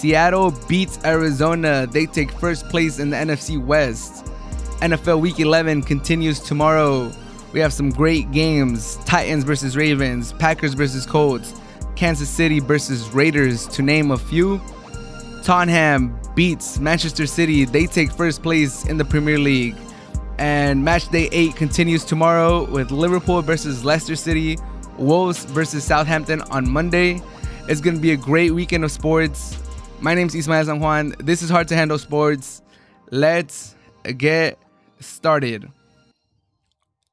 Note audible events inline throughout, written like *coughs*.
Seattle beats Arizona. They take first place in the NFC West. NFL Week 11 continues tomorrow. We have some great games Titans versus Ravens, Packers versus Colts, Kansas City versus Raiders, to name a few. Tottenham beats Manchester City. They take first place in the Premier League. And match day 8 continues tomorrow with Liverpool versus Leicester City, Wolves versus Southampton on Monday. It's going to be a great weekend of sports. My name is Ismael San Juan. This is Hard to Handle Sports. Let's get started.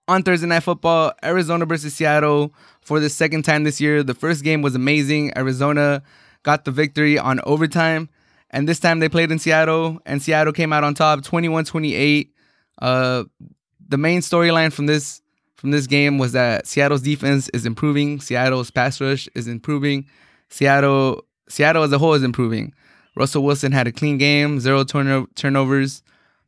On Thursday Night Football, Arizona versus Seattle for the second time this year. The first game was amazing. Arizona got the victory on overtime. And this time they played in Seattle, and Seattle came out on top 21 28. Uh, the main storyline from this from this game was that Seattle's defense is improving, Seattle's pass rush is improving, Seattle Seattle as a whole is improving. Russell Wilson had a clean game, zero turno- turnovers,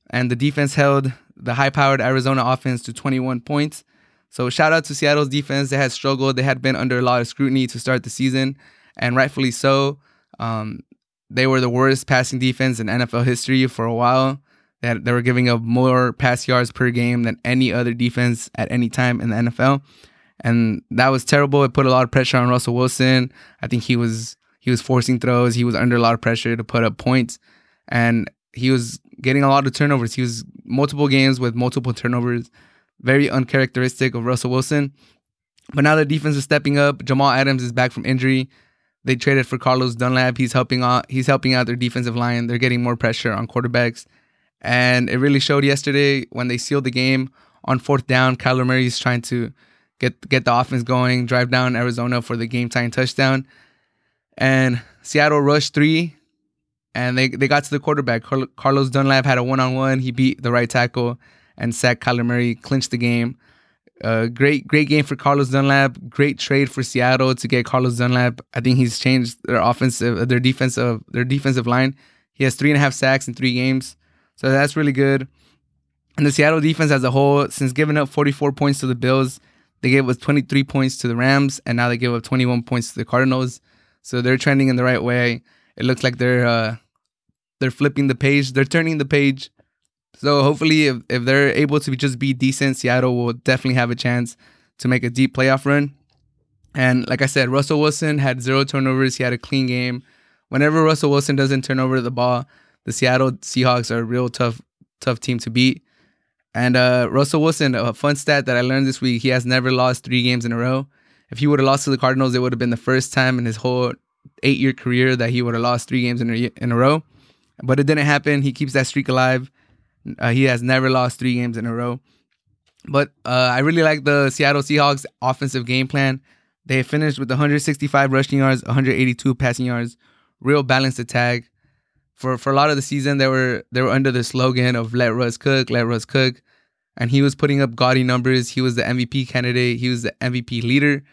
and the defense held the high-powered Arizona offense to 21 points. So shout out to Seattle's defense. They had struggled. They had been under a lot of scrutiny to start the season, and rightfully so. Um, they were the worst passing defense in NFL history for a while. They, had, they were giving up more pass yards per game than any other defense at any time in the NFL, and that was terrible. It put a lot of pressure on Russell Wilson. I think he was he was forcing throws. He was under a lot of pressure to put up points, and he was getting a lot of turnovers. He was multiple games with multiple turnovers, very uncharacteristic of Russell Wilson. But now the defense is stepping up. Jamal Adams is back from injury. They traded for Carlos Dunlap. He's helping out. He's helping out their defensive line. They're getting more pressure on quarterbacks, and it really showed yesterday when they sealed the game on fourth down. Kyler Murray is trying to get get the offense going, drive down Arizona for the game tying touchdown, and Seattle rushed three, and they they got to the quarterback. Carlos Dunlap had a one on one. He beat the right tackle and sacked Kyler Murray, clinched the game. Uh, great, great game for Carlos Dunlap. Great trade for Seattle to get Carlos Dunlap. I think he's changed their offensive, their defensive, their defensive line. He has three and a half sacks in three games, so that's really good. And the Seattle defense as a whole, since giving up 44 points to the Bills, they gave up 23 points to the Rams, and now they give up 21 points to the Cardinals. So they're trending in the right way. It looks like they're uh, they're flipping the page. They're turning the page so hopefully, if, if they're able to just be decent, Seattle will definitely have a chance to make a deep playoff run. And like I said, Russell Wilson had zero turnovers. He had a clean game. Whenever Russell Wilson doesn't turn over the ball, the Seattle Seahawks are a real tough, tough team to beat. And uh, Russell Wilson, a fun stat that I learned this week, he has never lost three games in a row. If he would have lost to the Cardinals, it would have been the first time in his whole eight-year career that he would have lost three games in a, in a row. But it didn't happen. He keeps that streak alive. Uh, he has never lost three games in a row. But uh, I really like the Seattle Seahawks offensive game plan. They finished with 165 rushing yards, 182 passing yards, real balanced attack. For for a lot of the season, they were they were under the slogan of "Let Russ cook, let Russ cook," and he was putting up gaudy numbers. He was the MVP candidate. He was the MVP leader.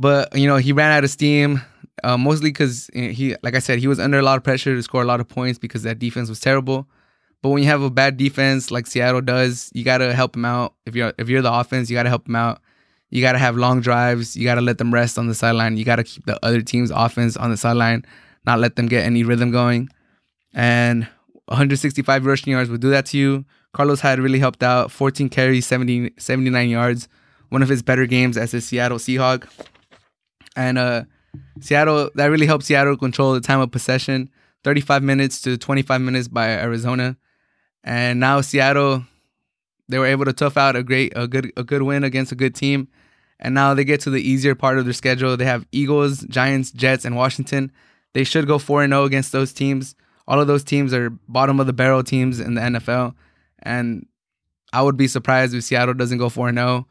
But you know he ran out of steam, uh, mostly because he, like I said, he was under a lot of pressure to score a lot of points because that defense was terrible. But when you have a bad defense like Seattle does, you gotta help them out. If you're if you're the offense, you gotta help them out. You gotta have long drives. You gotta let them rest on the sideline. You gotta keep the other team's offense on the sideline, not let them get any rhythm going. And 165 rushing yards will do that to you. Carlos Hyde really helped out. 14 carries, 70, 79 yards. One of his better games as a Seattle Seahawk. And uh, Seattle, that really helped Seattle control the time of possession. 35 minutes to 25 minutes by Arizona. And now Seattle, they were able to tough out a great, a good, a good win against a good team. And now they get to the easier part of their schedule. They have Eagles, Giants, Jets, and Washington. They should go 4 0 against those teams. All of those teams are bottom of the barrel teams in the NFL. And I would be surprised if Seattle doesn't go 4 0.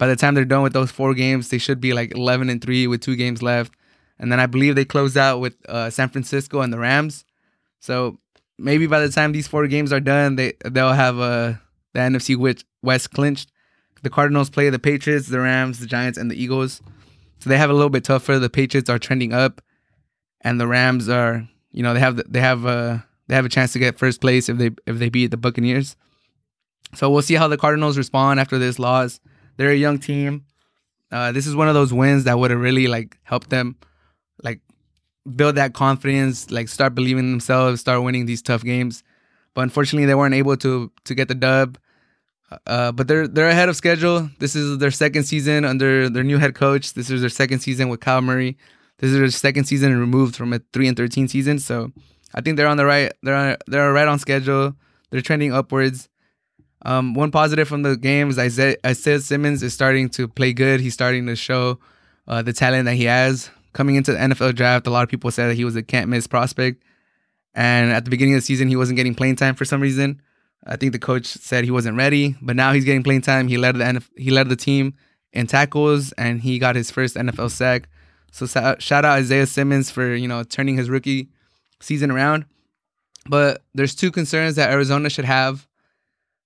By the time they're done with those four games, they should be like 11 and 3 with two games left. And then I believe they close out with uh, San Francisco and the Rams. So maybe by the time these four games are done, they they'll have uh, the NFC West clinched. The Cardinals play the Patriots, the Rams, the Giants, and the Eagles. So they have a little bit tougher. The Patriots are trending up, and the Rams are, you know, they have they have a uh, they have a chance to get first place if they if they beat the Buccaneers. So we'll see how the Cardinals respond after this loss. They're a young team. Uh, this is one of those wins that would have really like helped them, like build that confidence, like start believing in themselves, start winning these tough games. But unfortunately, they weren't able to to get the dub. Uh, but they're they're ahead of schedule. This is their second season under their new head coach. This is their second season with Kyler Murray. This is their second season removed from a three and thirteen season. So I think they're on the right. They're on, they're right on schedule. They're trending upwards. Um, one positive from the game is Isaiah, Isaiah Simmons is starting to play good. He's starting to show uh, the talent that he has. Coming into the NFL draft, a lot of people said that he was a can't miss prospect. And at the beginning of the season, he wasn't getting playing time for some reason. I think the coach said he wasn't ready, but now he's getting playing time. He led the NF- he led the team in tackles, and he got his first NFL sack. So shout out Isaiah Simmons for you know turning his rookie season around. But there's two concerns that Arizona should have,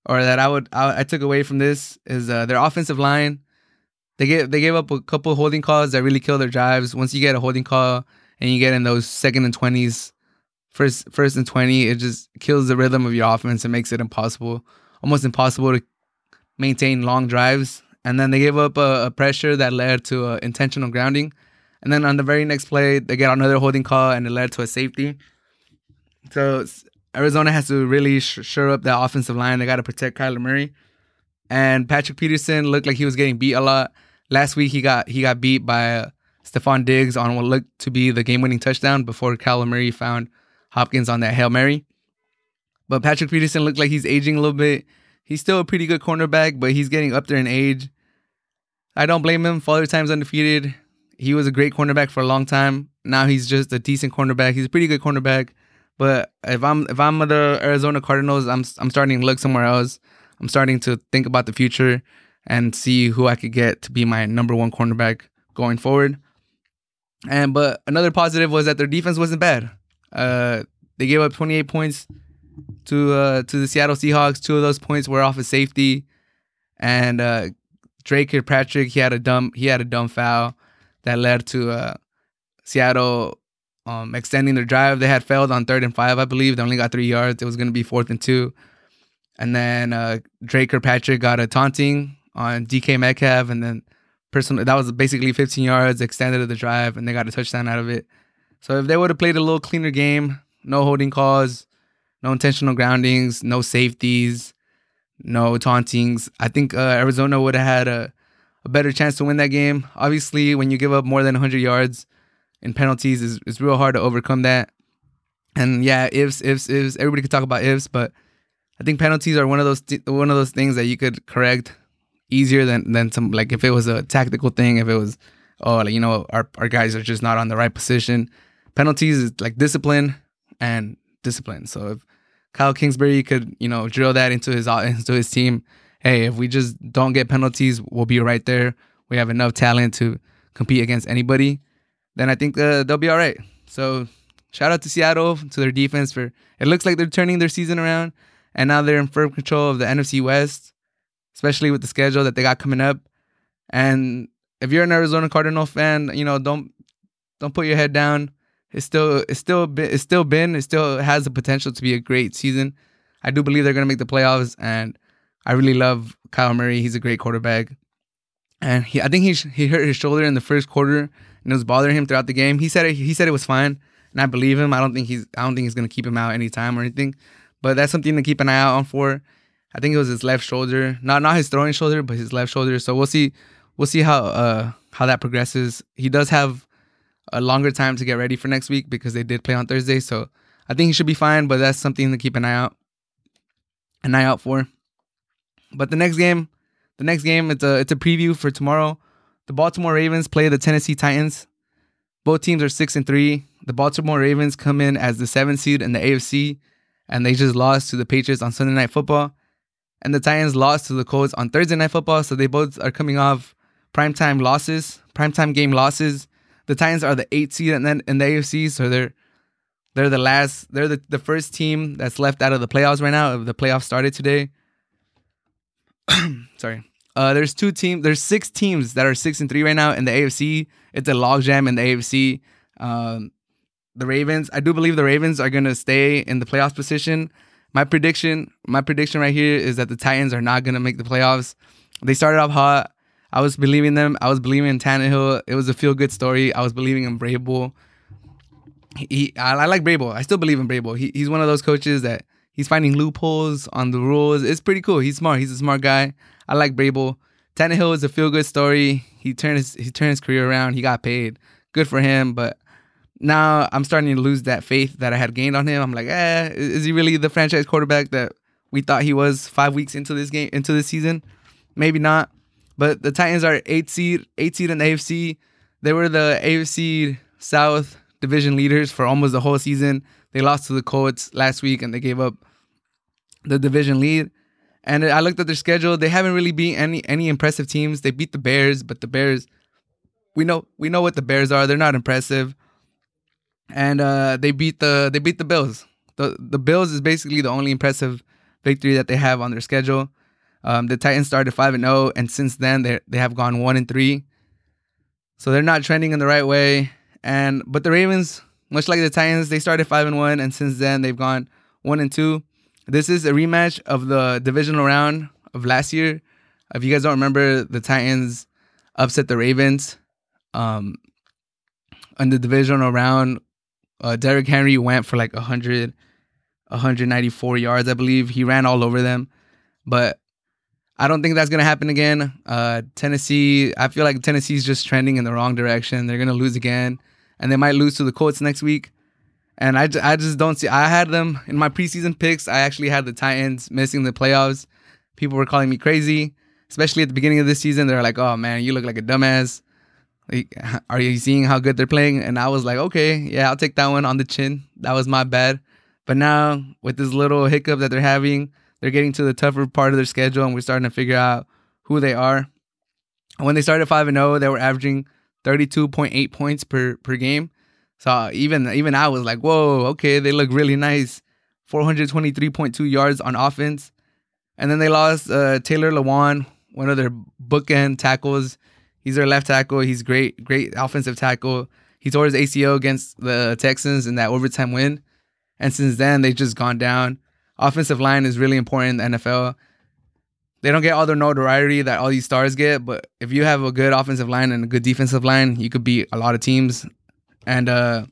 or that I would I, I took away from this is uh, their offensive line. They gave they gave up a couple holding calls that really kill their drives. Once you get a holding call and you get in those second and twenties, first first and twenty, it just kills the rhythm of your offense and makes it impossible, almost impossible to maintain long drives. And then they gave up a, a pressure that led to a intentional grounding. And then on the very next play, they get another holding call and it led to a safety. So Arizona has to really sh- shore up that offensive line. They got to protect Kyler Murray. And Patrick Peterson looked like he was getting beat a lot. Last week he got he got beat by uh, Stefon Diggs on what looked to be the game-winning touchdown before Kyler Murray found Hopkins on that Hail Mary. But Patrick Peterson looked like he's aging a little bit. He's still a pretty good cornerback, but he's getting up there in age. I don't blame him. Father time's undefeated. He was a great cornerback for a long time. Now he's just a decent cornerback. He's a pretty good cornerback. But if I'm if I'm the Arizona Cardinals, I'm I'm starting to look somewhere else. I'm starting to think about the future and see who I could get to be my number one cornerback going forward. And but another positive was that their defense wasn't bad. Uh, they gave up 28 points to uh, to the Seattle Seahawks. Two of those points were off of safety, and uh, Dre Kirkpatrick he had a dumb he had a dumb foul that led to uh, Seattle um, extending their drive. They had failed on third and five, I believe. They only got three yards. It was going to be fourth and two. And then uh, Dre Kirkpatrick got a taunting on DK Metcalf, and then personal that was basically 15 yards extended of the drive, and they got a touchdown out of it. So if they would have played a little cleaner game, no holding calls, no intentional groundings, no safeties, no tauntings, I think uh, Arizona would have had a a better chance to win that game. Obviously, when you give up more than 100 yards in penalties, is it's real hard to overcome that. And yeah, ifs, ifs, ifs. Everybody could talk about ifs, but I think penalties are one of those th- one of those things that you could correct easier than than some like if it was a tactical thing, if it was oh like, you know our our guys are just not on the right position. Penalties is like discipline and discipline. So if Kyle Kingsbury could you know drill that into his uh, *laughs* into his team, hey, if we just don't get penalties, we'll be right there. We have enough talent to compete against anybody. Then I think uh, they'll be all right. So shout out to Seattle to their defense for it looks like they're turning their season around and now they're in firm control of the NFC West, especially with the schedule that they got coming up. And if you're an Arizona Cardinal fan, you know don't don't put your head down. It's still it's still been, it's still been it still has the potential to be a great season. I do believe they're gonna make the playoffs, and I really love Kyler Murray. He's a great quarterback. And he, I think he he hurt his shoulder in the first quarter, and it was bothering him throughout the game. He said it, he said it was fine, and I believe him. I don't think he's I don't think he's gonna keep him out anytime or anything, but that's something to keep an eye out on for. I think it was his left shoulder, not not his throwing shoulder, but his left shoulder. So we'll see we'll see how uh how that progresses. He does have a longer time to get ready for next week because they did play on Thursday. So I think he should be fine, but that's something to keep an eye out an eye out for. But the next game, the next game, it's a it's a preview for tomorrow. The Baltimore Ravens play the Tennessee Titans. Both teams are six and three. The Baltimore Ravens come in as the seventh seed in the AFC, and they just lost to the Patriots on Sunday Night Football. And the Titans lost to the Colts on Thursday Night Football, so they both are coming off primetime losses, primetime game losses. The Titans are the eighth seed in the, AFC, so they're they're the last, they're the, the first team that's left out of the playoffs right now. The playoffs started today. *coughs* sorry. Uh, there's two teams. There's six teams that are six and three right now in the AFC. It's a logjam in the AFC. Um, the Ravens. I do believe the Ravens are gonna stay in the playoffs position. My prediction, my prediction right here is that the Titans are not gonna make the playoffs. They started off hot. I was believing them. I was believing in Tannehill. It was a feel good story. I was believing in Vrabel. he I, I like Vrabel. I still believe in Vrabel. He, he's one of those coaches that he's finding loopholes on the rules. It's pretty cool. He's smart. He's a smart guy. I like Vrabel. Tannehill is a feel good story. He turned his he turned his career around. He got paid. Good for him. But now I'm starting to lose that faith that I had gained on him. I'm like, eh, is he really the franchise quarterback that we thought he was five weeks into this game into this season? Maybe not. But the Titans are eight seed, eight seed in the AFC. They were the AFC South division leaders for almost the whole season. They lost to the Colts last week and they gave up the division lead. And I looked at their schedule. They haven't really beat any any impressive teams. They beat the Bears, but the Bears, we know we know what the Bears are. They're not impressive. And uh, they beat the they beat the Bills. The the Bills is basically the only impressive victory that they have on their schedule. Um, the Titans started five and zero, oh, and since then they they have gone one and three. So they're not trending in the right way. And but the Ravens, much like the Titans, they started five and one, and since then they've gone one and two. This is a rematch of the divisional round of last year. If you guys don't remember, the Titans upset the Ravens um, in the divisional round. Uh, Derrick Henry went for like 100, 194 yards, I believe. He ran all over them. But I don't think that's going to happen again. Uh, Tennessee, I feel like Tennessee's just trending in the wrong direction. They're going to lose again. And they might lose to the Colts next week. And I, I just don't see. I had them in my preseason picks. I actually had the Titans missing the playoffs. People were calling me crazy, especially at the beginning of this season. They're like, "Oh man, you look like a dumbass." Like, *laughs* are you seeing how good they're playing? And I was like, "Okay, yeah, I'll take that one on the chin. That was my bad." But now with this little hiccup that they're having, they're getting to the tougher part of their schedule, and we're starting to figure out who they are. When they started five and zero, oh, they were averaging thirty two point eight points per per game. So even even I was like, whoa, okay, they look really nice. 423.2 yards on offense. And then they lost uh, Taylor Lewan, one of their bookend tackles. He's their left tackle. He's great, great offensive tackle. He tore his ACL against the Texans in that overtime win. And since then, they've just gone down. Offensive line is really important in the NFL. They don't get all the notoriety that all these stars get, but if you have a good offensive line and a good defensive line, you could beat a lot of teams and uh,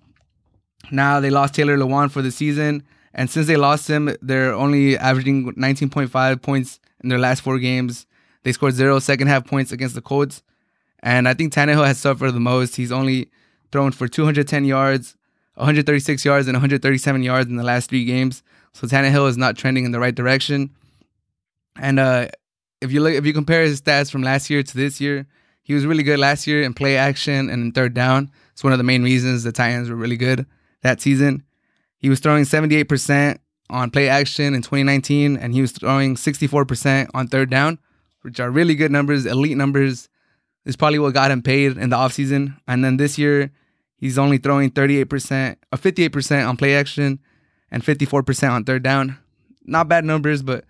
now they lost Taylor Lewan for the season. And since they lost him, they're only averaging 19.5 points in their last four games. They scored zero second half points against the Colts. And I think Tannehill has suffered the most. He's only thrown for 210 yards, 136 yards, and 137 yards in the last three games. So Tannehill is not trending in the right direction. And uh, if you look, if you compare his stats from last year to this year, he was really good last year in play action and in third down. It's one of the main reasons the Titans were really good that season. He was throwing 78% on play action in 2019, and he was throwing 64% on third down, which are really good numbers, elite numbers. Is probably what got him paid in the offseason. And then this year, he's only throwing 38% or 58% on play action and 54% on third down. Not bad numbers, but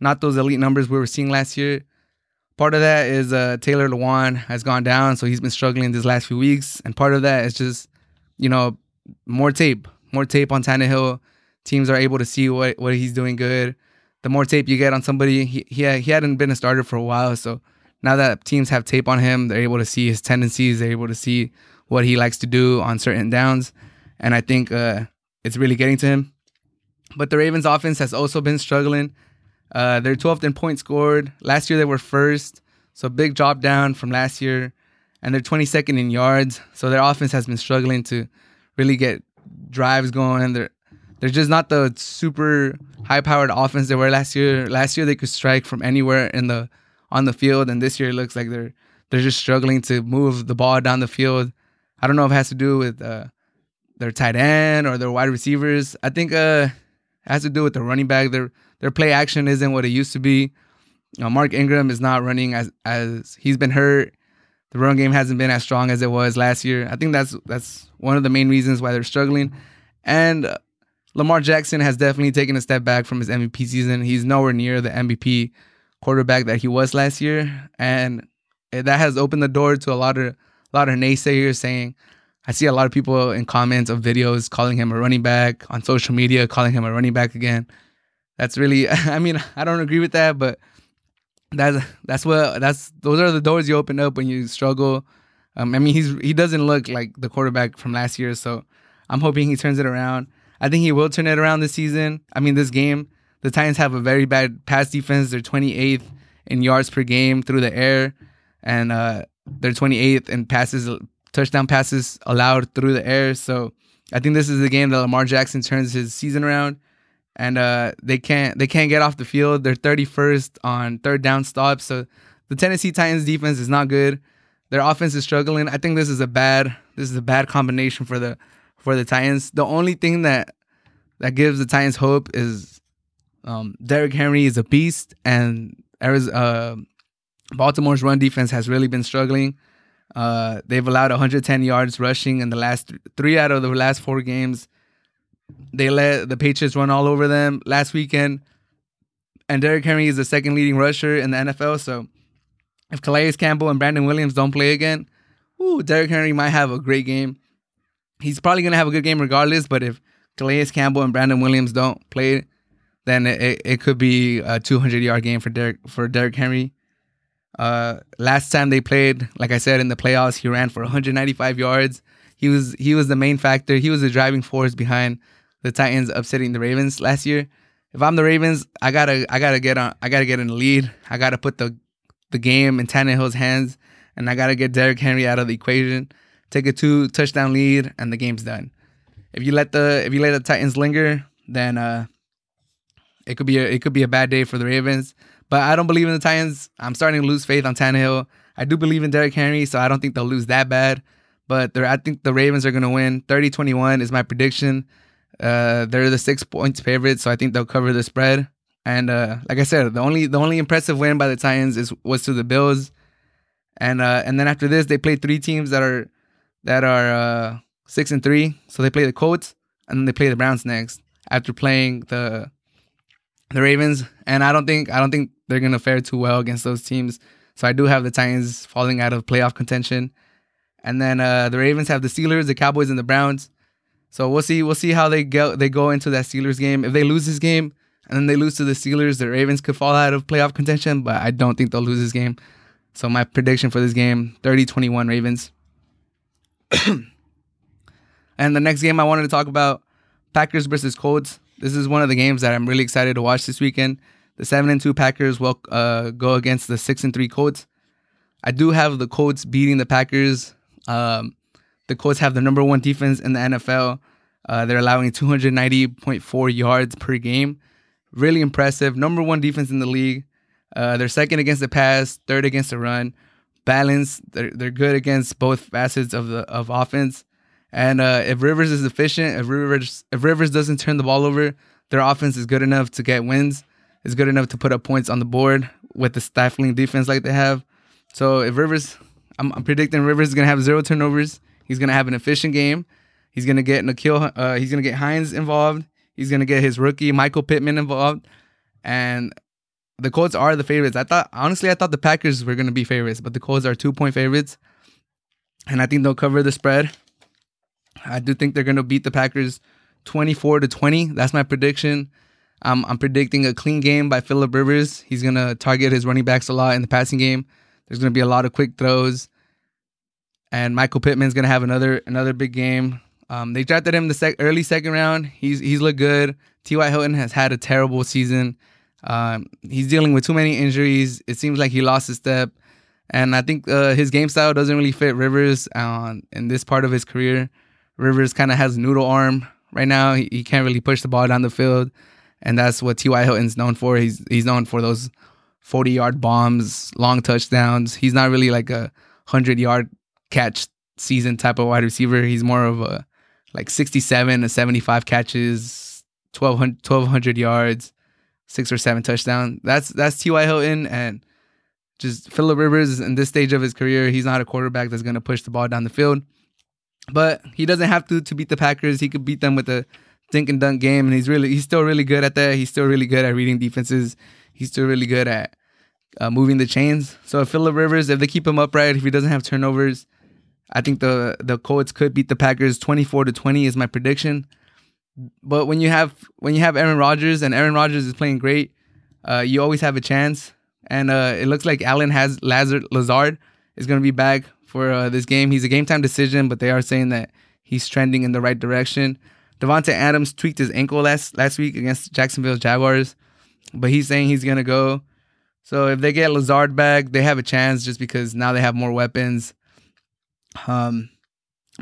not those elite numbers we were seeing last year. Part of that is uh, Taylor Lewan has gone down, so he's been struggling these last few weeks. And part of that is just, you know, more tape, more tape on Tannehill. Teams are able to see what, what he's doing good. The more tape you get on somebody, he, he, he hadn't been a starter for a while. So now that teams have tape on him, they're able to see his tendencies. They're able to see what he likes to do on certain downs. And I think uh, it's really getting to him. But the Ravens offense has also been struggling. Uh, they're 12th in points scored. Last year they were first, so big drop down from last year. And they're 22nd in yards, so their offense has been struggling to really get drives going. And they're they're just not the super high powered offense they were last year. Last year they could strike from anywhere in the on the field, and this year it looks like they're they're just struggling to move the ball down the field. I don't know if it has to do with uh, their tight end or their wide receivers. I think uh, it has to do with the running back. They're their play action isn't what it used to be. You know, Mark Ingram is not running as as he's been hurt. The run game hasn't been as strong as it was last year. I think that's that's one of the main reasons why they're struggling. And uh, Lamar Jackson has definitely taken a step back from his MVP season. He's nowhere near the MVP quarterback that he was last year, and that has opened the door to a lot of a lot of naysayers saying. I see a lot of people in comments of videos calling him a running back on social media, calling him a running back again that's really *laughs* I mean I don't agree with that, but that's that's what that's those are the doors you open up when you struggle. Um, I mean he's he doesn't look like the quarterback from last year, so I'm hoping he turns it around. I think he will turn it around this season. I mean, this game, the Titans have a very bad pass defense. They're 28th in yards per game through the air, and uh, they're 28th in passes, touchdown passes allowed through the air. So I think this is the game that Lamar Jackson turns his season around, and uh, they can't they can't get off the field. They're 31st on third down stops. So the Tennessee Titans defense is not good. Their offense is struggling. I think this is a bad this is a bad combination for the for the Titans. The only thing that that gives the Titans hope is um, Derrick Henry is a beast, and uh, Baltimore's run defense has really been struggling. Uh, they've allowed 110 yards rushing in the last th- three out of the last four games. They let the Patriots run all over them last weekend, and Derrick Henry is the second leading rusher in the NFL. So, if Calais Campbell and Brandon Williams don't play again, ooh, Derrick Henry might have a great game. He's probably gonna have a good game regardless. But if Calais Campbell and Brandon Williams don't play, then it, it could be a 200 yard game for Derrick for Derrick Henry. Uh, last time they played, like I said in the playoffs, he ran for 195 yards. He was he was the main factor. He was the driving force behind the Titans upsetting the Ravens last year. If I'm the Ravens, I gotta I gotta get on I gotta get in the lead. I gotta put the the game in Tannehill's hands, and I gotta get Derrick Henry out of the equation. Take a two touchdown lead, and the game's done. If you let the if you let the Titans linger, then uh, it could be a it could be a bad day for the Ravens. But I don't believe in the Titans. I'm starting to lose faith on Tannehill. I do believe in Derrick Henry, so I don't think they'll lose that bad. But I think the Ravens are going to win. 30 21 is my prediction. Uh, they're the six points favorite, so I think they'll cover the spread. And uh, like I said, the only the only impressive win by the Titans is was to the Bills. And uh, and then after this, they play three teams that are that are uh, six and three. So they play the Colts, and then they play the Browns next after playing the the Ravens. And I don't think I don't think they're gonna fare too well against those teams. So I do have the Titans falling out of playoff contention. And then uh, the Ravens have the Steelers, the Cowboys, and the Browns. So we'll see. We'll see how they go. They go into that Steelers game. If they lose this game and then they lose to the Steelers, the Ravens could fall out of playoff contention. But I don't think they'll lose this game. So my prediction for this game: 30-21 Ravens. *clears throat* and the next game I wanted to talk about: Packers versus Colts. This is one of the games that I'm really excited to watch this weekend. The seven and two Packers will uh, go against the six and three Colts. I do have the Colts beating the Packers. Um, the Colts have the number one defense in the NFL. Uh, they're allowing 290.4 yards per game. Really impressive. Number one defense in the league. Uh, they're second against the pass, third against the run. Balance. They're they're good against both facets of the of offense. And uh, if Rivers is efficient, if Rivers if Rivers doesn't turn the ball over, their offense is good enough to get wins is good enough to put up points on the board with the stifling defense like they have. So if Rivers, I'm, I'm predicting Rivers is gonna have zero turnovers. He's gonna have an efficient game. He's gonna get N'Keal. Uh, he's gonna get Hines involved. He's gonna get his rookie Michael Pittman involved, and the Colts are the favorites. I thought honestly, I thought the Packers were gonna be favorites, but the Colts are two point favorites, and I think they'll cover the spread. I do think they're gonna beat the Packers twenty four to twenty. That's my prediction. I'm, I'm predicting a clean game by Philip Rivers. He's going to target his running backs a lot in the passing game. There's going to be a lot of quick throws. And Michael Pittman's to have another another big game. Um, they drafted him the sec- early second round. He's he's looked good. T.Y. Hilton has had a terrible season. Um, he's dealing with too many injuries. It seems like he lost his step. And I think uh, his game style doesn't really fit Rivers in this part of his career. Rivers kind of has noodle arm right now. He, he can't really push the ball down the field and that's what T.Y. Hilton's known for. He's he's known for those 40 yard bombs, long touchdowns. He's not really like a 100 yard catch season type of wide receiver. He's more of a like 67 to 75 catches, 1200, 1200 yards, six or seven touchdowns. That's that's T.Y. Hilton and just Philip Rivers in this stage of his career, he's not a quarterback that's going to push the ball down the field. But he doesn't have to to beat the Packers. He could beat them with a dink and dunk game, and he's really he's still really good at that. He's still really good at reading defenses. He's still really good at uh, moving the chains. So if Philip Rivers, if they keep him upright, if he doesn't have turnovers, I think the the Colts could beat the Packers twenty four to twenty is my prediction. But when you have when you have Aaron Rodgers and Aaron Rodgers is playing great, uh, you always have a chance. And uh, it looks like Allen has Lazard Lazard is going to be back for uh, this game. He's a game time decision, but they are saying that he's trending in the right direction. Davante Adams tweaked his ankle last last week against Jacksonville Jaguars, but he's saying he's gonna go. So if they get Lazard back, they have a chance just because now they have more weapons. Um,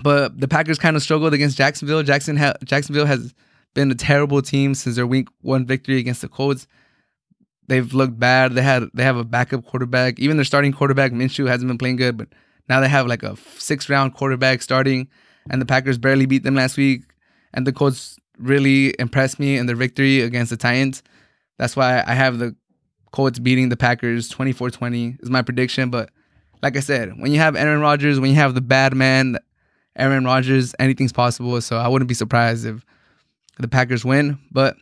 but the Packers kind of struggled against Jacksonville. Jackson ha- Jacksonville has been a terrible team since their week one victory against the Colts. They've looked bad. They had they have a backup quarterback. Even their starting quarterback Minshew hasn't been playing good, but now they have like a six round quarterback starting, and the Packers barely beat them last week. And the Colts really impressed me in their victory against the Titans. That's why I have the Colts beating the Packers 24-20 is my prediction. But like I said, when you have Aaron Rodgers, when you have the bad man, Aaron Rodgers, anything's possible. So I wouldn't be surprised if the Packers win. But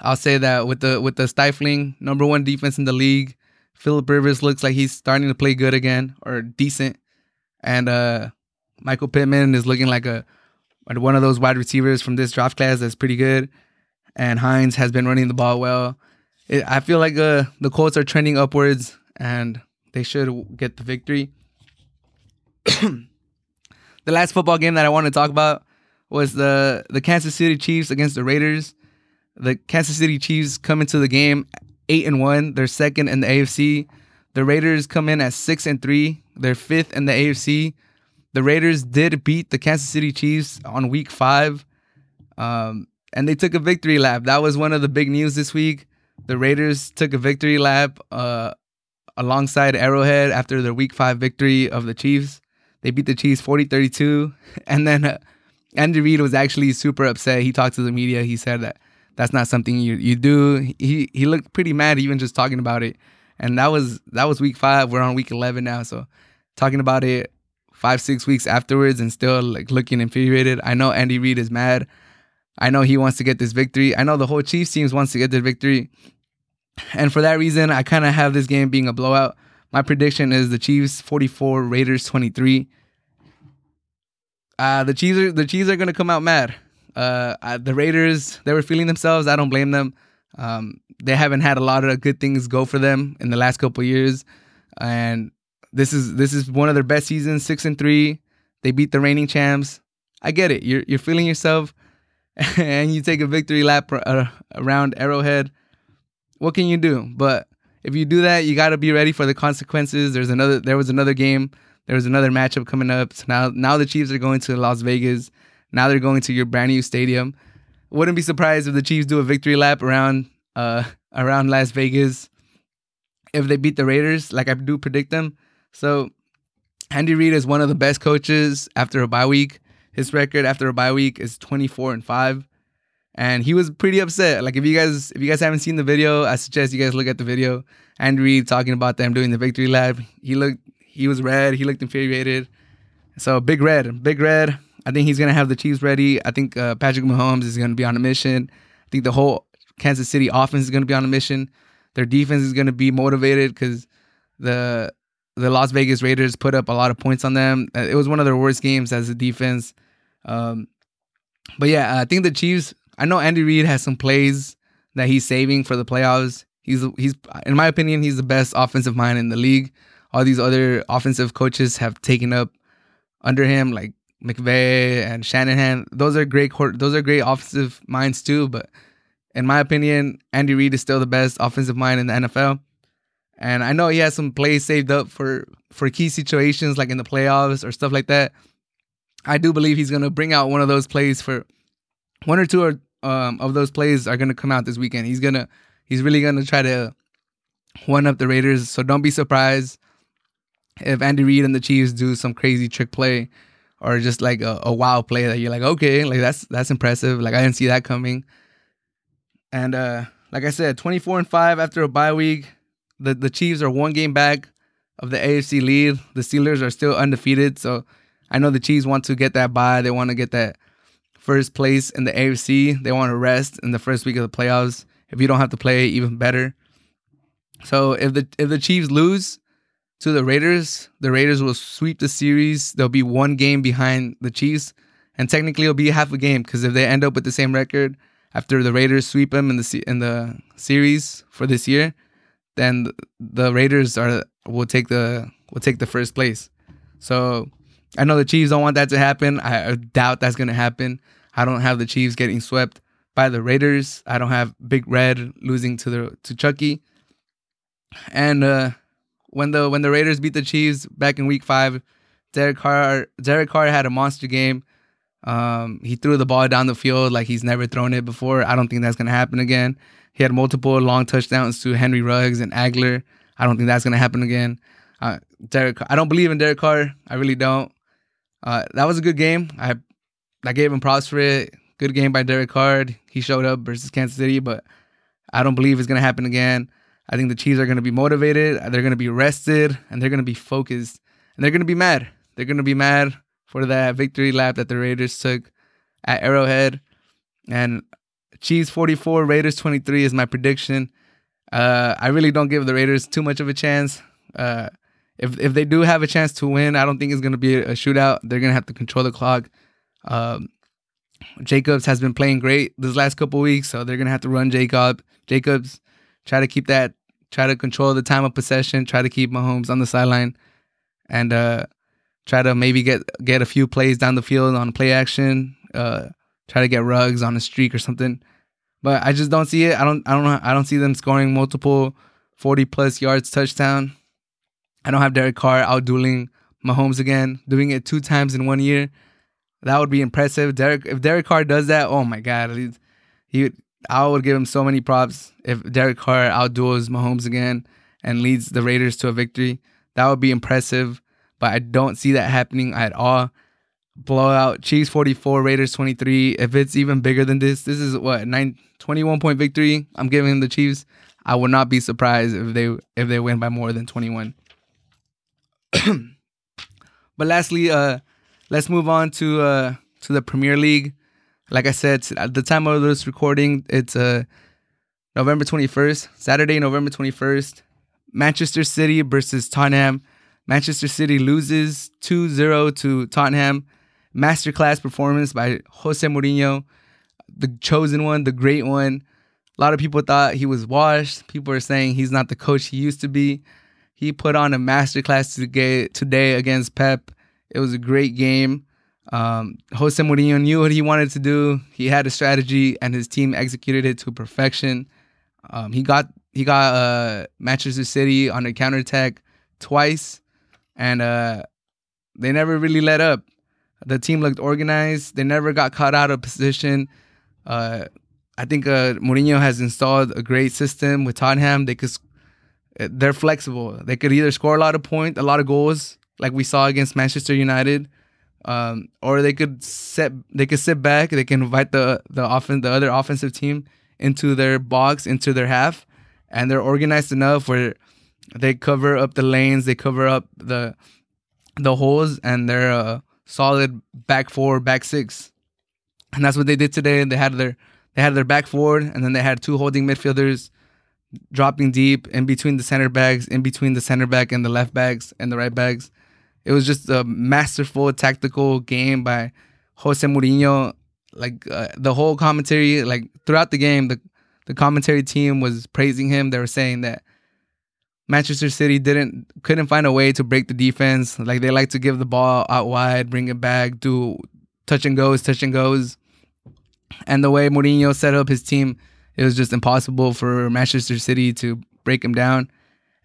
I'll say that with the with the stifling number one defense in the league, Philip Rivers looks like he's starting to play good again or decent, and uh, Michael Pittman is looking like a one of those wide receivers from this draft class that's pretty good. And Hines has been running the ball well. It, I feel like uh, the Colts are trending upwards, and they should get the victory. *clears throat* the last football game that I want to talk about was the the Kansas City Chiefs against the Raiders. The Kansas City Chiefs come into the game eight and one. They're second in the AFC. The Raiders come in at six and three. They're fifth in the AFC. The Raiders did beat the Kansas City Chiefs on week five, um, and they took a victory lap. That was one of the big news this week. The Raiders took a victory lap uh, alongside Arrowhead after their week five victory of the Chiefs. They beat the Chiefs 40 32. *laughs* And then uh, Andy Reid was actually super upset. He talked to the media. He said that that's not something you, you do. He, he looked pretty mad even just talking about it. And that was that was week five. We're on week 11 now. So talking about it five, six weeks afterwards and still like looking infuriated. I know Andy Reid is mad. I know he wants to get this victory. I know the whole Chiefs team wants to get the victory. And for that reason, I kind of have this game being a blowout. My prediction is the Chiefs 44, Raiders 23. Uh, the Chiefs are the Chiefs are gonna come out mad. Uh, the Raiders they were feeling themselves. I don't blame them. Um, they haven't had a lot of good things go for them in the last couple years, and this is this is one of their best seasons. Six and three, they beat the reigning champs. I get it. You're you're feeling yourself, *laughs* and you take a victory lap uh, around Arrowhead what can you do? But if you do that, you got to be ready for the consequences. There's another. There was another game. There was another matchup coming up. So now, now the Chiefs are going to Las Vegas. Now they're going to your brand new stadium. Wouldn't be surprised if the Chiefs do a victory lap around uh around Las Vegas if they beat the Raiders, like I do predict them. So Andy Reid is one of the best coaches after a bye week. His record after a bye week is 24 and 5 and he was pretty upset. Like if you guys if you guys haven't seen the video, I suggest you guys look at the video. Andy Reid talking about them doing the victory lap. He looked he was red. He looked infuriated. So big red, big red. I think he's gonna have the Chiefs ready. I think uh, Patrick Mahomes is gonna be on a mission. I think the whole Kansas City offense is gonna be on a mission. Their defense is gonna be motivated because the the Las Vegas Raiders put up a lot of points on them. Uh, it was one of their worst games as a defense. Um, but yeah, I think the Chiefs I know Andy Reid has some plays that he's saving for the playoffs. He's he's in my opinion he's the best offensive mind in the league. All these other offensive coaches have taken up under him, like McVay and Shanahan. Those are great. Those are great offensive minds too. But in my opinion, Andy Reid is still the best offensive mind in the NFL. And I know he has some plays saved up for for key situations like in the playoffs or stuff like that. I do believe he's gonna bring out one of those plays for one or two or um, of those plays are gonna come out this weekend. He's gonna he's really gonna try to one up the Raiders. So don't be surprised if Andy Reid and the Chiefs do some crazy trick play or just like a, a play that you're like, okay, like that's that's impressive. Like I didn't see that coming. And uh like I said, 24 and 5 after a bye week. The the Chiefs are one game back of the AFC lead. The Steelers are still undefeated. So I know the Chiefs want to get that bye. They want to get that first place in the AFC. They want to rest in the first week of the playoffs. If you don't have to play, even better. So if the if the Chiefs lose to the Raiders, the Raiders will sweep the series. They'll be one game behind the Chiefs, and technically it'll be half a game because if they end up with the same record after the Raiders sweep them in the in the series for this year, then the Raiders are will take the will take the first place. So I know the Chiefs don't want that to happen. I doubt that's going to happen. I don't have the Chiefs getting swept by the Raiders. I don't have Big Red losing to the to Chucky. And uh, when the when the Raiders beat the Chiefs back in Week Five, Derek Carr Derek Carr had a monster game. Um, he threw the ball down the field like he's never thrown it before. I don't think that's gonna happen again. He had multiple long touchdowns to Henry Ruggs and Agholor. I don't think that's gonna happen again. Uh, Derek, I don't believe in Derek Carr. I really don't. Uh, that was a good game. I I gave him props for it. Good game by Derek Carr. He showed up versus Kansas City, but I don't believe it's gonna happen again. I think the Chiefs are gonna be motivated. They're gonna be rested, and they're gonna be focused, and they're gonna be mad. They're gonna be mad for that victory lap that the Raiders took at Arrowhead. And Chiefs 44, Raiders 23 is my prediction. Uh, I really don't give the Raiders too much of a chance. Uh, if if they do have a chance to win, I don't think it's going to be a, shootout. They're going to have to control the clock. Um, Jacobs has been playing great this last couple weeks, so they're to have to run Jacob. Jacobs try to keep that, try to control the time of possession, try to keep Mahomes on the sideline, and uh, try to maybe get get a few plays down the field on play action. Uh, try to get Ruggs on a streak or something. But I just don't see it. I don't. I don't know. I don't see them scoring multiple forty plus yards touchdown. I don't have Derek Carr outdueling Mahomes again, doing it two times in one year. That would be impressive. Derek, if Derek Carr does that, oh my god, he, I would give him so many props if Derek Carr outduels Mahomes again and leads the Raiders to a victory. That would be impressive, but I don't see that happening at all. Blowout, Chiefs 44, Raiders 23. If it's even bigger than this, this is what, nine, 21 point victory. I'm giving the Chiefs. I would not be surprised if they if they win by more than 21. *clears throat* but lastly, uh, let's move on to uh, to the Premier League. Like I said, at the time of this recording, it's uh, November 21st, Saturday, November 21st. Manchester City versus Tottenham. Manchester City loses 2 0 to Tottenham. Masterclass performance by Jose Mourinho, the chosen one, the great one. A lot of people thought he was washed. People are saying he's not the coach he used to be. He put on a masterclass today against Pep. It was a great game. Um, Jose Mourinho knew what he wanted to do. He had a strategy, and his team executed it to perfection. Um, he got he got uh, Manchester City on a counterattack twice, and uh, they never really let up. The team looked organized. They never got caught out of position. Uh, I think uh, Mourinho has installed a great system with Tottenham. They could they're flexible. They could either score a lot of points, a lot of goals, like we saw against Manchester United, um, or they could set they could sit back. They can invite the the offense the other offensive team into their box, into their half, and they're organized enough where they cover up the lanes, they cover up the the holes, and they're a solid back four, back six, and that's what they did today. They had their they had their back forward, and then they had two holding midfielders dropping deep in between the center backs, in between the center back and the left backs and the right backs. It was just a masterful tactical game by Jose Mourinho. Like uh, the whole commentary, like throughout the game, the the commentary team was praising him. They were saying that Manchester City didn't couldn't find a way to break the defense. Like they like to give the ball out wide, bring it back, do touch and goes, touch and goes. And the way Mourinho set up his team, it was just impossible for Manchester City to break him down.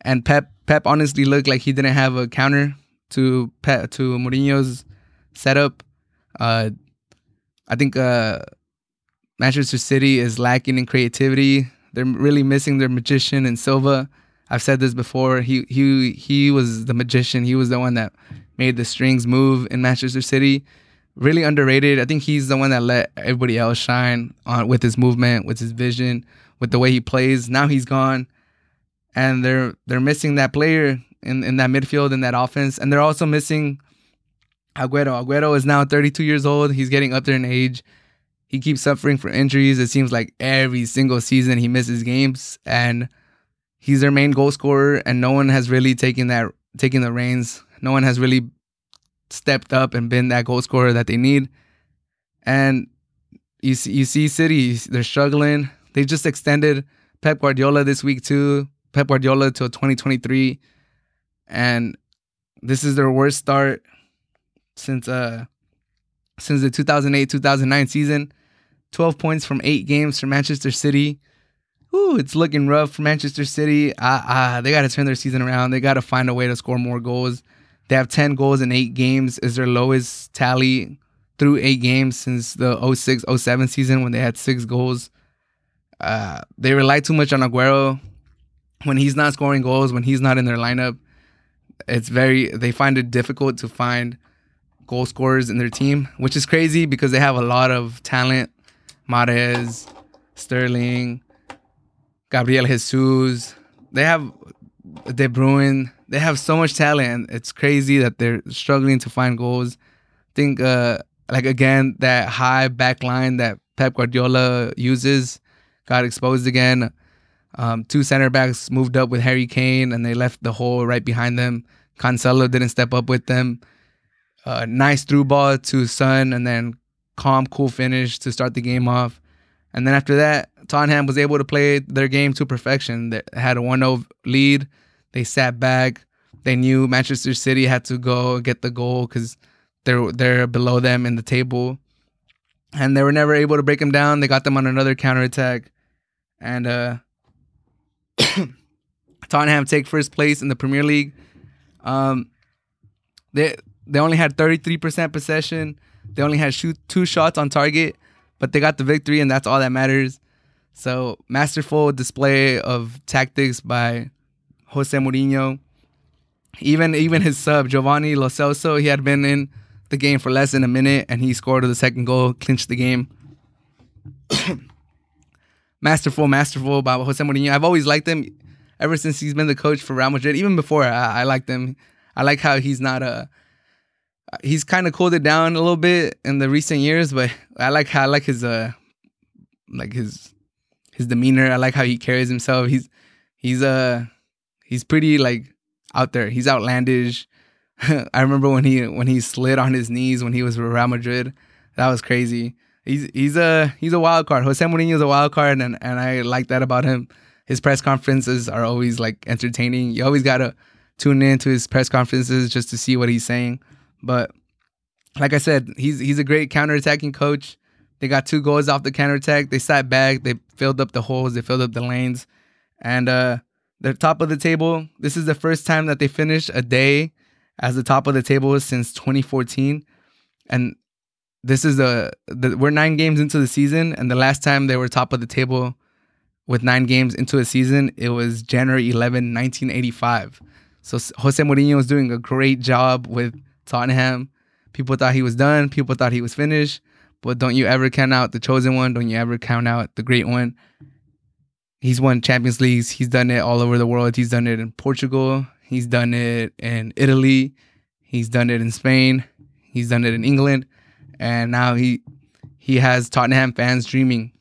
And Pep Pep honestly looked like he didn't have a counter to Pep to Mourinho's setup. Uh, I think uh, Manchester City is lacking in creativity. They're really missing their magician and Silva. I've said this before. He he he was the magician. He was the one that made the strings move in Manchester City really underrated. I think he's the one that let everybody else shine on with his movement, with his vision, with the way he plays. Now he's gone, and they're they're missing that player in in that midfield in that offense, and they're also missing Aguero. Aguero is now 32 years old. He's getting up there in age. He keeps suffering from injuries. It seems like every single season he misses games, and he's their main goal scorer. And no one has really taken that taken the reins. No one has really stepped up and been that goal scorer that they need. And you see, you see City, they're struggling. They just extended Pep Guardiola this week too. Pep Guardiola till 2023. And this is their worst start since uh since the 2008-2009 season. 12 points from 8 games for Manchester City. Ooh, it's looking rough for Manchester City. Uh, uh, they got to turn their season around. They got to find a way to score more goals. They have 10 goals in 8 games is their lowest tally through 8 games since the 06-07 season when they had 6 goals. Uh, they rely too much on Aguero when he's not scoring goals, when he's not in their lineup. It's very they find it difficult to find goal scorers in their team, which is crazy because they have a lot of talent. Mahrez, Sterling, Gabriel Jesus. They have De Bruyne. They have so much talent. It's crazy that they're struggling to find goals. I think, uh, like again, that high back line that Pep Guardiola uses got exposed again. Um, two center backs moved up with Harry Kane, and they left the hole right behind them. Cancelo didn't step up with them. Uh, nice through ball to Son, and then calm, cool finish to start the game off. And then after that, Tottenham was able to play their game to perfection. They had a 1 0 lead. They sat back. They knew Manchester City had to go get the goal because they're they're below them in the table, and they were never able to break them down. They got them on another counterattack, and uh, *coughs* Tottenham take first place in the Premier League. Um, they they only had 33% possession. They only had shoot two shots on target, but they got the victory, and that's all that matters. So masterful display of tactics by Jose Mourinho. Even even his sub Giovanni Lo Celso, he had been in the game for less than a minute, and he scored the second goal, clinched the game. *coughs* masterful, masterful by Jose Mourinho. I've always liked him ever since he's been the coach for Real Madrid. Even before, I, I liked him. I like how he's not a. He's kind of cooled it down a little bit in the recent years, but I like how I like his uh, like his his demeanor. I like how he carries himself. He's he's uh he's pretty like out there. He's outlandish. *laughs* I remember when he when he slid on his knees when he was with Real Madrid. That was crazy he's he's a he's a wild card. Jose Mourinho is a wild card, and and I like that about him. His press conferences are always like entertaining. You always gotta tune in to his press conferences just to see what he's saying. But like I said, he's he's a great counterattacking coach. They got two goals off the counterattack. They sat back. They filled up the holes. They filled up the lanes, and uh, they're top of the table. This is the first time that they finished a day as the top of the table since 2014, and this is the, the we're nine games into the season, and the last time they were top of the table with nine games into a season, it was January 11, 1985. So Jose Mourinho was doing a great job with Tottenham. People thought he was done. People thought he was finished. But don't you ever count out the chosen one. Don't you ever count out the great one. He's won Champions Leagues. He's done it all over the world. He's done it in Portugal. He's done it in Italy. He's done it in Spain. He's done it in England and now he he has Tottenham fans dreaming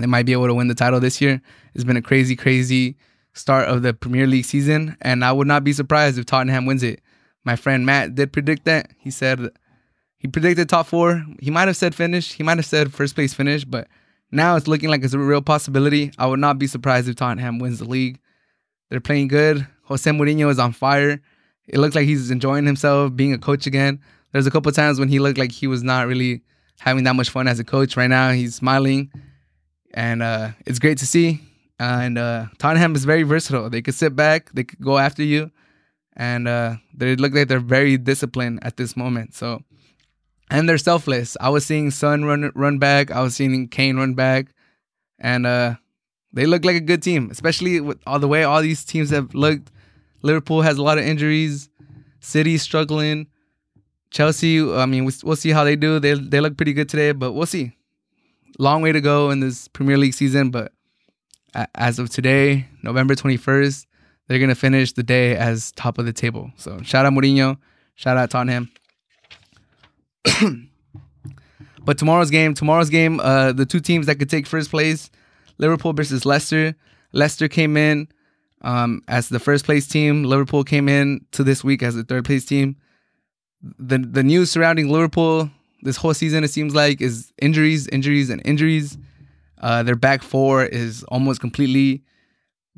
they might be able to win the title this year. It's been a crazy, crazy start of the Premier League season, and I would not be surprised if Tottenham wins it. My friend Matt did predict that. He said he predicted top four. He might have said finish. He might have said first place finish, but now it's looking like it's a real possibility. I would not be surprised if Tottenham wins the league. They're playing good. Jose Mourinho is on fire. It looks like he's enjoying himself being a coach again. There's a couple times when he looked like he was not really having that much fun as a coach. Right now, he's smiling, and uh, it's great to see. Uh, and uh, Tottenham is very versatile. They could sit back, they could go after you, and uh, they look like they're very disciplined at this moment. So, and they're selfless. I was seeing Son run run back. I was seeing Kane run back, and uh, they look like a good team. Especially with all the way all these teams have looked. Liverpool has a lot of injuries. City struggling. Chelsea, I mean, we'll see how they do. They they look pretty good today, but we'll see. Long way to go in this Premier League season, but as of today, November 21st, they're going to finish the day as top of the table. So shout out Mourinho, shout out Tottenham. *coughs* but tomorrow's game, tomorrow's game, uh, the two teams that could take first place, Liverpool versus Leicester. Leicester came in um, as the first place team. Liverpool came in to this week as the third place team the the news surrounding Liverpool this whole season it seems like is injuries, injuries, and injuries. Uh, their back four is almost completely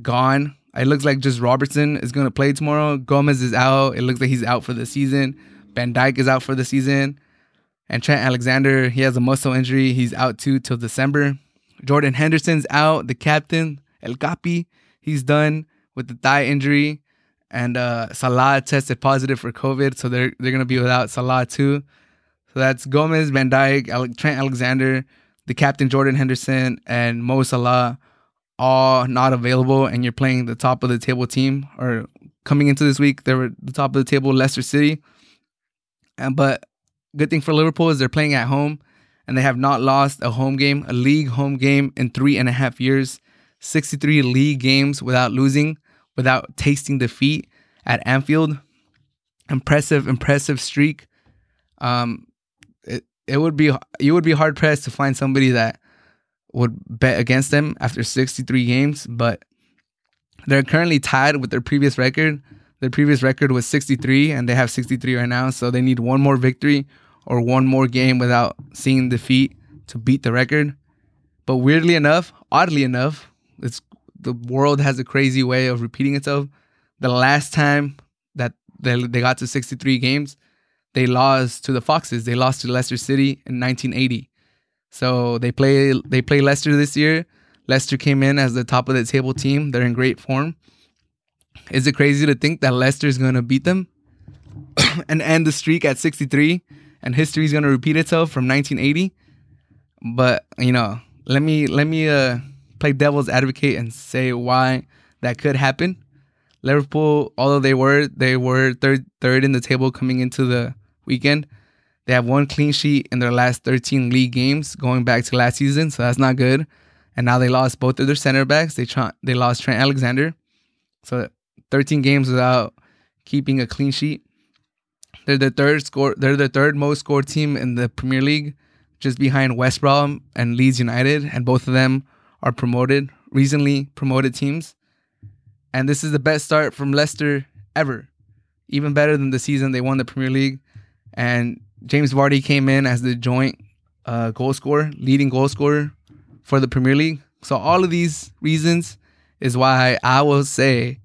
gone. It looks like just Robertson is going to play tomorrow. Gomez is out. It looks like he's out for the season. Van Dijk is out for the season. And Trent Alexander, he has a muscle injury. He's out too till December. Jordan Henderson's out, the captain. El Capi, he's done with the thigh injury. And uh, Salah tested positive for COVID, so they're they're gonna be without Salah too. So that's Gomez, Van Dijk, Trent Alexander, the captain Jordan Henderson, and Mo Salah, all not available. And you're playing the top of the table team, or coming into this week, they were the top of the table, Leicester City. And but good thing for Liverpool is they're playing at home and they have not lost a home game, a league home game in three and a half years. 63 league games without losing, without tasting defeat at Anfield. Impressive, impressive streak. Um, it, it would be you would be hard pressed to find somebody that would bet against them after 63 games, but they're currently tied with their previous record their previous record was 63, and they have 63 right now. So they need one more victory or one more game without seeing defeat to beat the record. But weirdly enough, oddly enough, it's the world has a crazy way of repeating itself. The last time that they, they got to 63 games, they lost to the Foxes. They lost to Leicester City in 1980. So they play they play Leicester this year. Leicester came in as the top of the table team. They're in great form. Is it crazy to think that Leicester is going to beat them *coughs* and end the streak at 63 and history is going to repeat itself from 1980? But, you know, let me let me uh play devil's advocate and say why that could happen. Liverpool, although they were they were third third in the table coming into the weekend, they have one clean sheet in their last 13 league games going back to last season, so that's not good. And now they lost both of their center backs. They try, they lost Trent Alexander, so 13 games without keeping a clean sheet. They're the third score. They're the third most scored team in the Premier League, just behind West Brom and Leeds United, and both of them are promoted, recently promoted teams. And this is the best start from Leicester ever, even better than the season they won the Premier League. And James Vardy came in as the joint uh, goal scorer, leading goal scorer for the Premier League. So all of these reasons is why I will say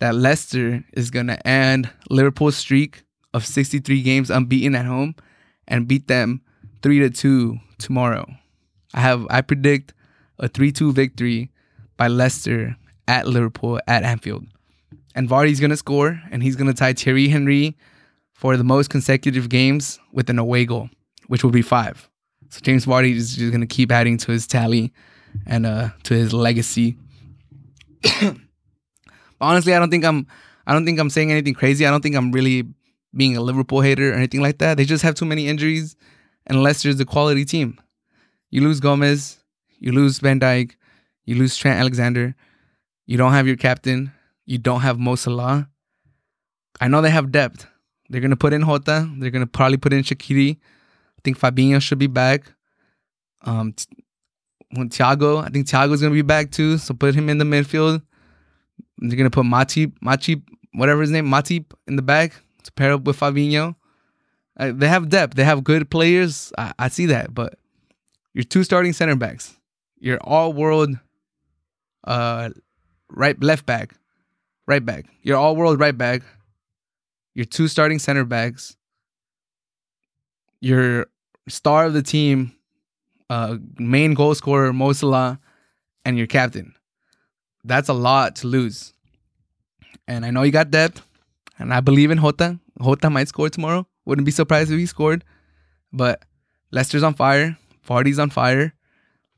that Leicester is going to end Liverpool's streak of 63 games unbeaten at home and beat them 3 to 2 tomorrow. I have I predict a 3-2 victory by Leicester at Liverpool at Anfield. And Vardy's going to score and he's going to tie Thierry Henry for the most consecutive games with an away goal, which will be 5. So James Vardy is just going to keep adding to his tally and uh, to his legacy. *coughs* honestly, I don't think I'm I don't think I'm saying anything crazy. I don't think I'm really being a Liverpool hater or anything like that. They just have too many injuries, and Leicester's a quality team. You lose Gomez, you lose Van Dijk, you lose Trent Alexander, you don't have your captain, you don't have Mo Salah. I know they have depth. They're gonna put in Jota. They're gonna probably put in Shaqiri. I think Fabinho should be back. Um, when Thiago, I think Thiago's gonna be back too. So put him in the midfield. They're gonna put Matip, Matip, whatever his name, Matip in the back to pair up with Fabinho. Uh, they have depth. They have good players. I, I see that, but your two starting center backs, your all-world, uh, right left back, right back, your all-world right back, your two starting center backs, your star of the team, uh, main goal scorer Mo Salah, and your captain that's a lot to lose. And I know you got depth, and I believe in Jota. Jota might score tomorrow. Wouldn't be surprised if he scored. But Leicester's on fire. Vardy's on fire.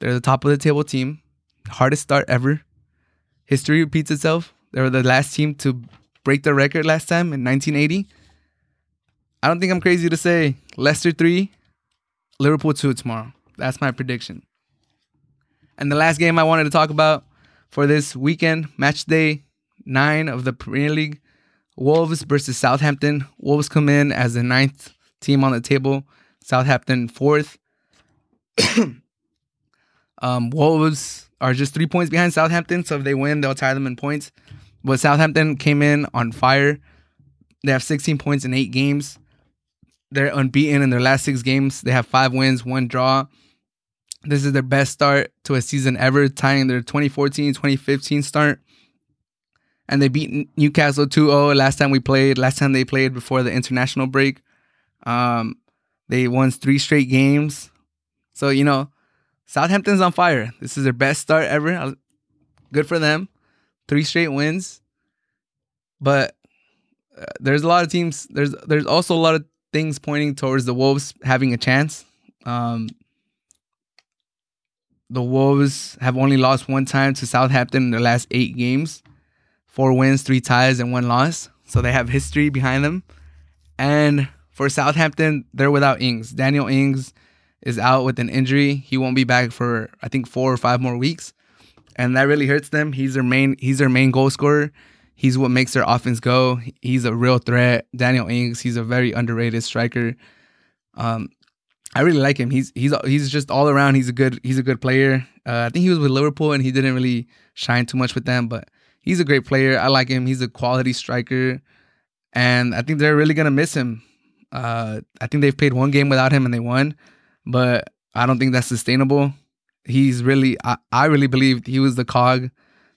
They're the top of the table team. Hardest start ever. History repeats itself. They were the last team to break the record last time in 1980. I don't think I'm crazy to say Leicester 3, Liverpool 2 tomorrow. That's my prediction. And the last game I wanted to talk about for this weekend, match day nine of the Premier League. Wolves versus Southampton. Wolves come in as the ninth team on the table. Southampton fourth. *clears throat* um, Wolves are just three points behind Southampton, so if they win, they'll tie them in points. But Southampton came in on fire. They have 16 points in eight games. They're unbeaten in their last six games. They have five wins, one draw. This is their best start to a season ever, tying their 2014 2015 start. And they beat Newcastle 2 0 last time we played, last time they played before the international break. Um, they won three straight games. So, you know, Southampton's on fire. This is their best start ever. Good for them. Three straight wins. But uh, there's a lot of teams. There's there's also a lot of things pointing towards the Wolves having a chance. Um, the Wolves have only lost one time to Southampton in their last eight games four wins, three ties, and one loss. So they have history behind them. And for Southampton, they're without Ings. Daniel Ings is out with an injury. He won't be back for I think four or five more weeks. And that really hurts them. He's their main he's their main goal scorer. He's what makes their offense go. He's a real threat. Daniel Ings, he's a very underrated striker. Um, I really like him. He's he's he's just all around. He's a good he's a good player. Uh, I think he was with Liverpool and he didn't really shine too much with them, but he's a great player. I like him. He's a quality striker, and I think they're really gonna miss him. Uh, I think they've played one game without him and they won, but I don't think that's sustainable. He's really, I, I really believe he was the cog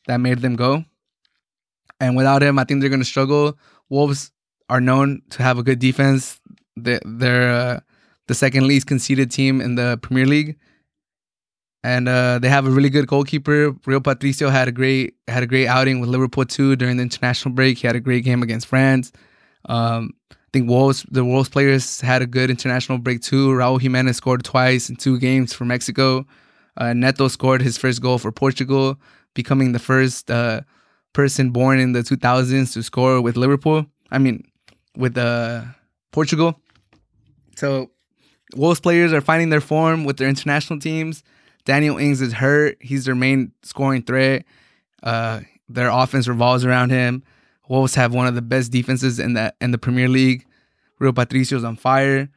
that made them go. And without him, I think they're gonna struggle. Wolves are known to have a good defense. They, they're uh, the second least conceded team in the Premier League and uh, they have a really good goalkeeper. Rui Patricio had a great had a great outing with Liverpool too during the international break. He had a great game against France. Um, think Wolves the Wolves players had a good international break too. Raul Jimenez scored twice in two games for Mexico. Uh, Neto scored his first goal for Portugal, becoming the first uh, person born in the 2000s to score with Liverpool. I mean, with uh, Portugal. So Wolves players are finding their form with their international teams. Daniel Ings is hurt. He's their main scoring threat. Uh, their offense revolves around him. Wolves have one of the best defenses in the in the Premier League. Rui Patricio's on fire.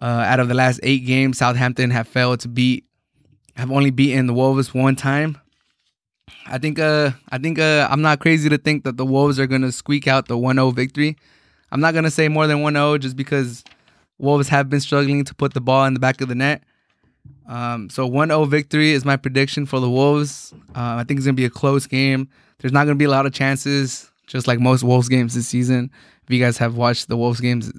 Uh, out of the last eight games, Southampton have failed to beat, have only beaten the Wolves one time. I think uh I think uh I'm not crazy to think that the Wolves are gonna squeak out the 1-0 victory. I'm not gonna say more than 1-0 just because Wolves have been struggling to put the ball in the back of the net. Um, so 1-0 victory is my prediction for the Wolves. Uh, I think it's gonna be a close game. There's not gonna be a lot of chances, just like most Wolves games this season. If you guys have watched the Wolves games,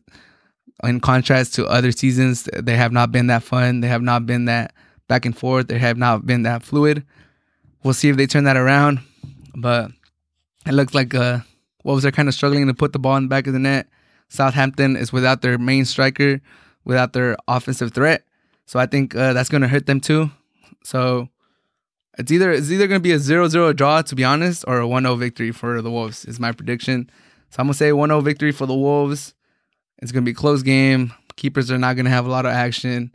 in contrast to other seasons, they have not been that fun. They have not been that back and forth. They have not been that fluid. We'll see if they turn that around. But it looks like uh, Wolves are kind of struggling to put the ball in the back of the net. Southampton is without their main striker, without their offensive threat. So I think uh, that's going to hurt them too. So it's either it's either going to be a 0-0 draw to be honest or a 1-0 victory for the Wolves is my prediction. So I'm to say 1-0 victory for the Wolves. It's to be a close game. Keepers are not to have a lot of action.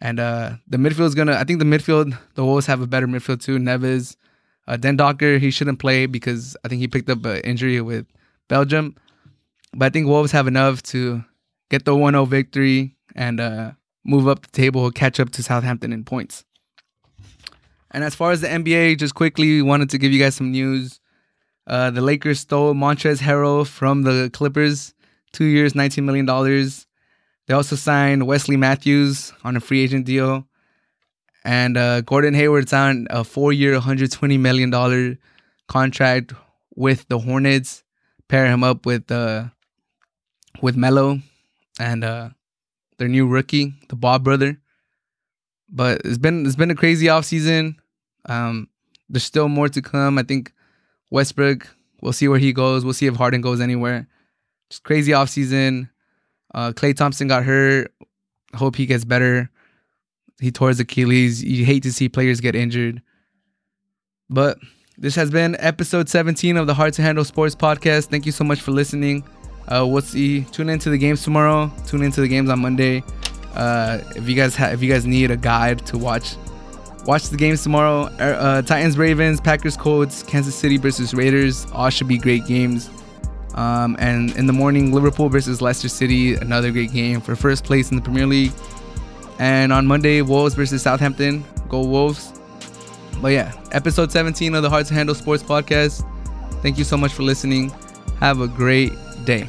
And uh, the midfield is to I think the midfield the Wolves have a better midfield too. Neves uh, Dendoncker, he shouldn't play because I think he picked up an injury with Belgium. But I think Wolves have enough to get the 1-0 victory and uh, move up the table, catch up to Southampton in points. And as far as the NBA, just quickly wanted to give you guys some news. Uh, the Lakers stole Montrezl Harrell from the Clippers, two years, $19 million. They also signed Wesley Matthews on a free agent deal. And uh, Gordon Hayward signed a four year, $120 million contract with the Hornets. Pair him up with uh, with Melo. And uh, their new rookie, the Bob brother. But it's been it's been a crazy offseason. Um, there's still more to come. I think Westbrook, we'll see where he goes. We'll see if Harden goes anywhere. Just crazy offseason. Uh, Klay Thompson got hurt. Hope he gets better. He tore his Achilles. You hate to see players get injured. But this has been episode 17 of the Hard to Handle Sports Podcast. Thank you so much for listening. Uh, we'll see. Tune into the games tomorrow. Tune into the games on Monday. Uh, if you guys have, if you guys need a guide to watch, watch the games tomorrow. Er, uh, Titans, Ravens, Packers, Colts, Kansas City versus Raiders. All should be great games. Um, and in the morning, Liverpool versus Leicester City, another great game for first place in the Premier League. And on Monday, Wolves versus Southampton. Go Wolves. But yeah, episode 17 of the Hard to Handle Sports Podcast. Thank you so much for listening. Have a great day.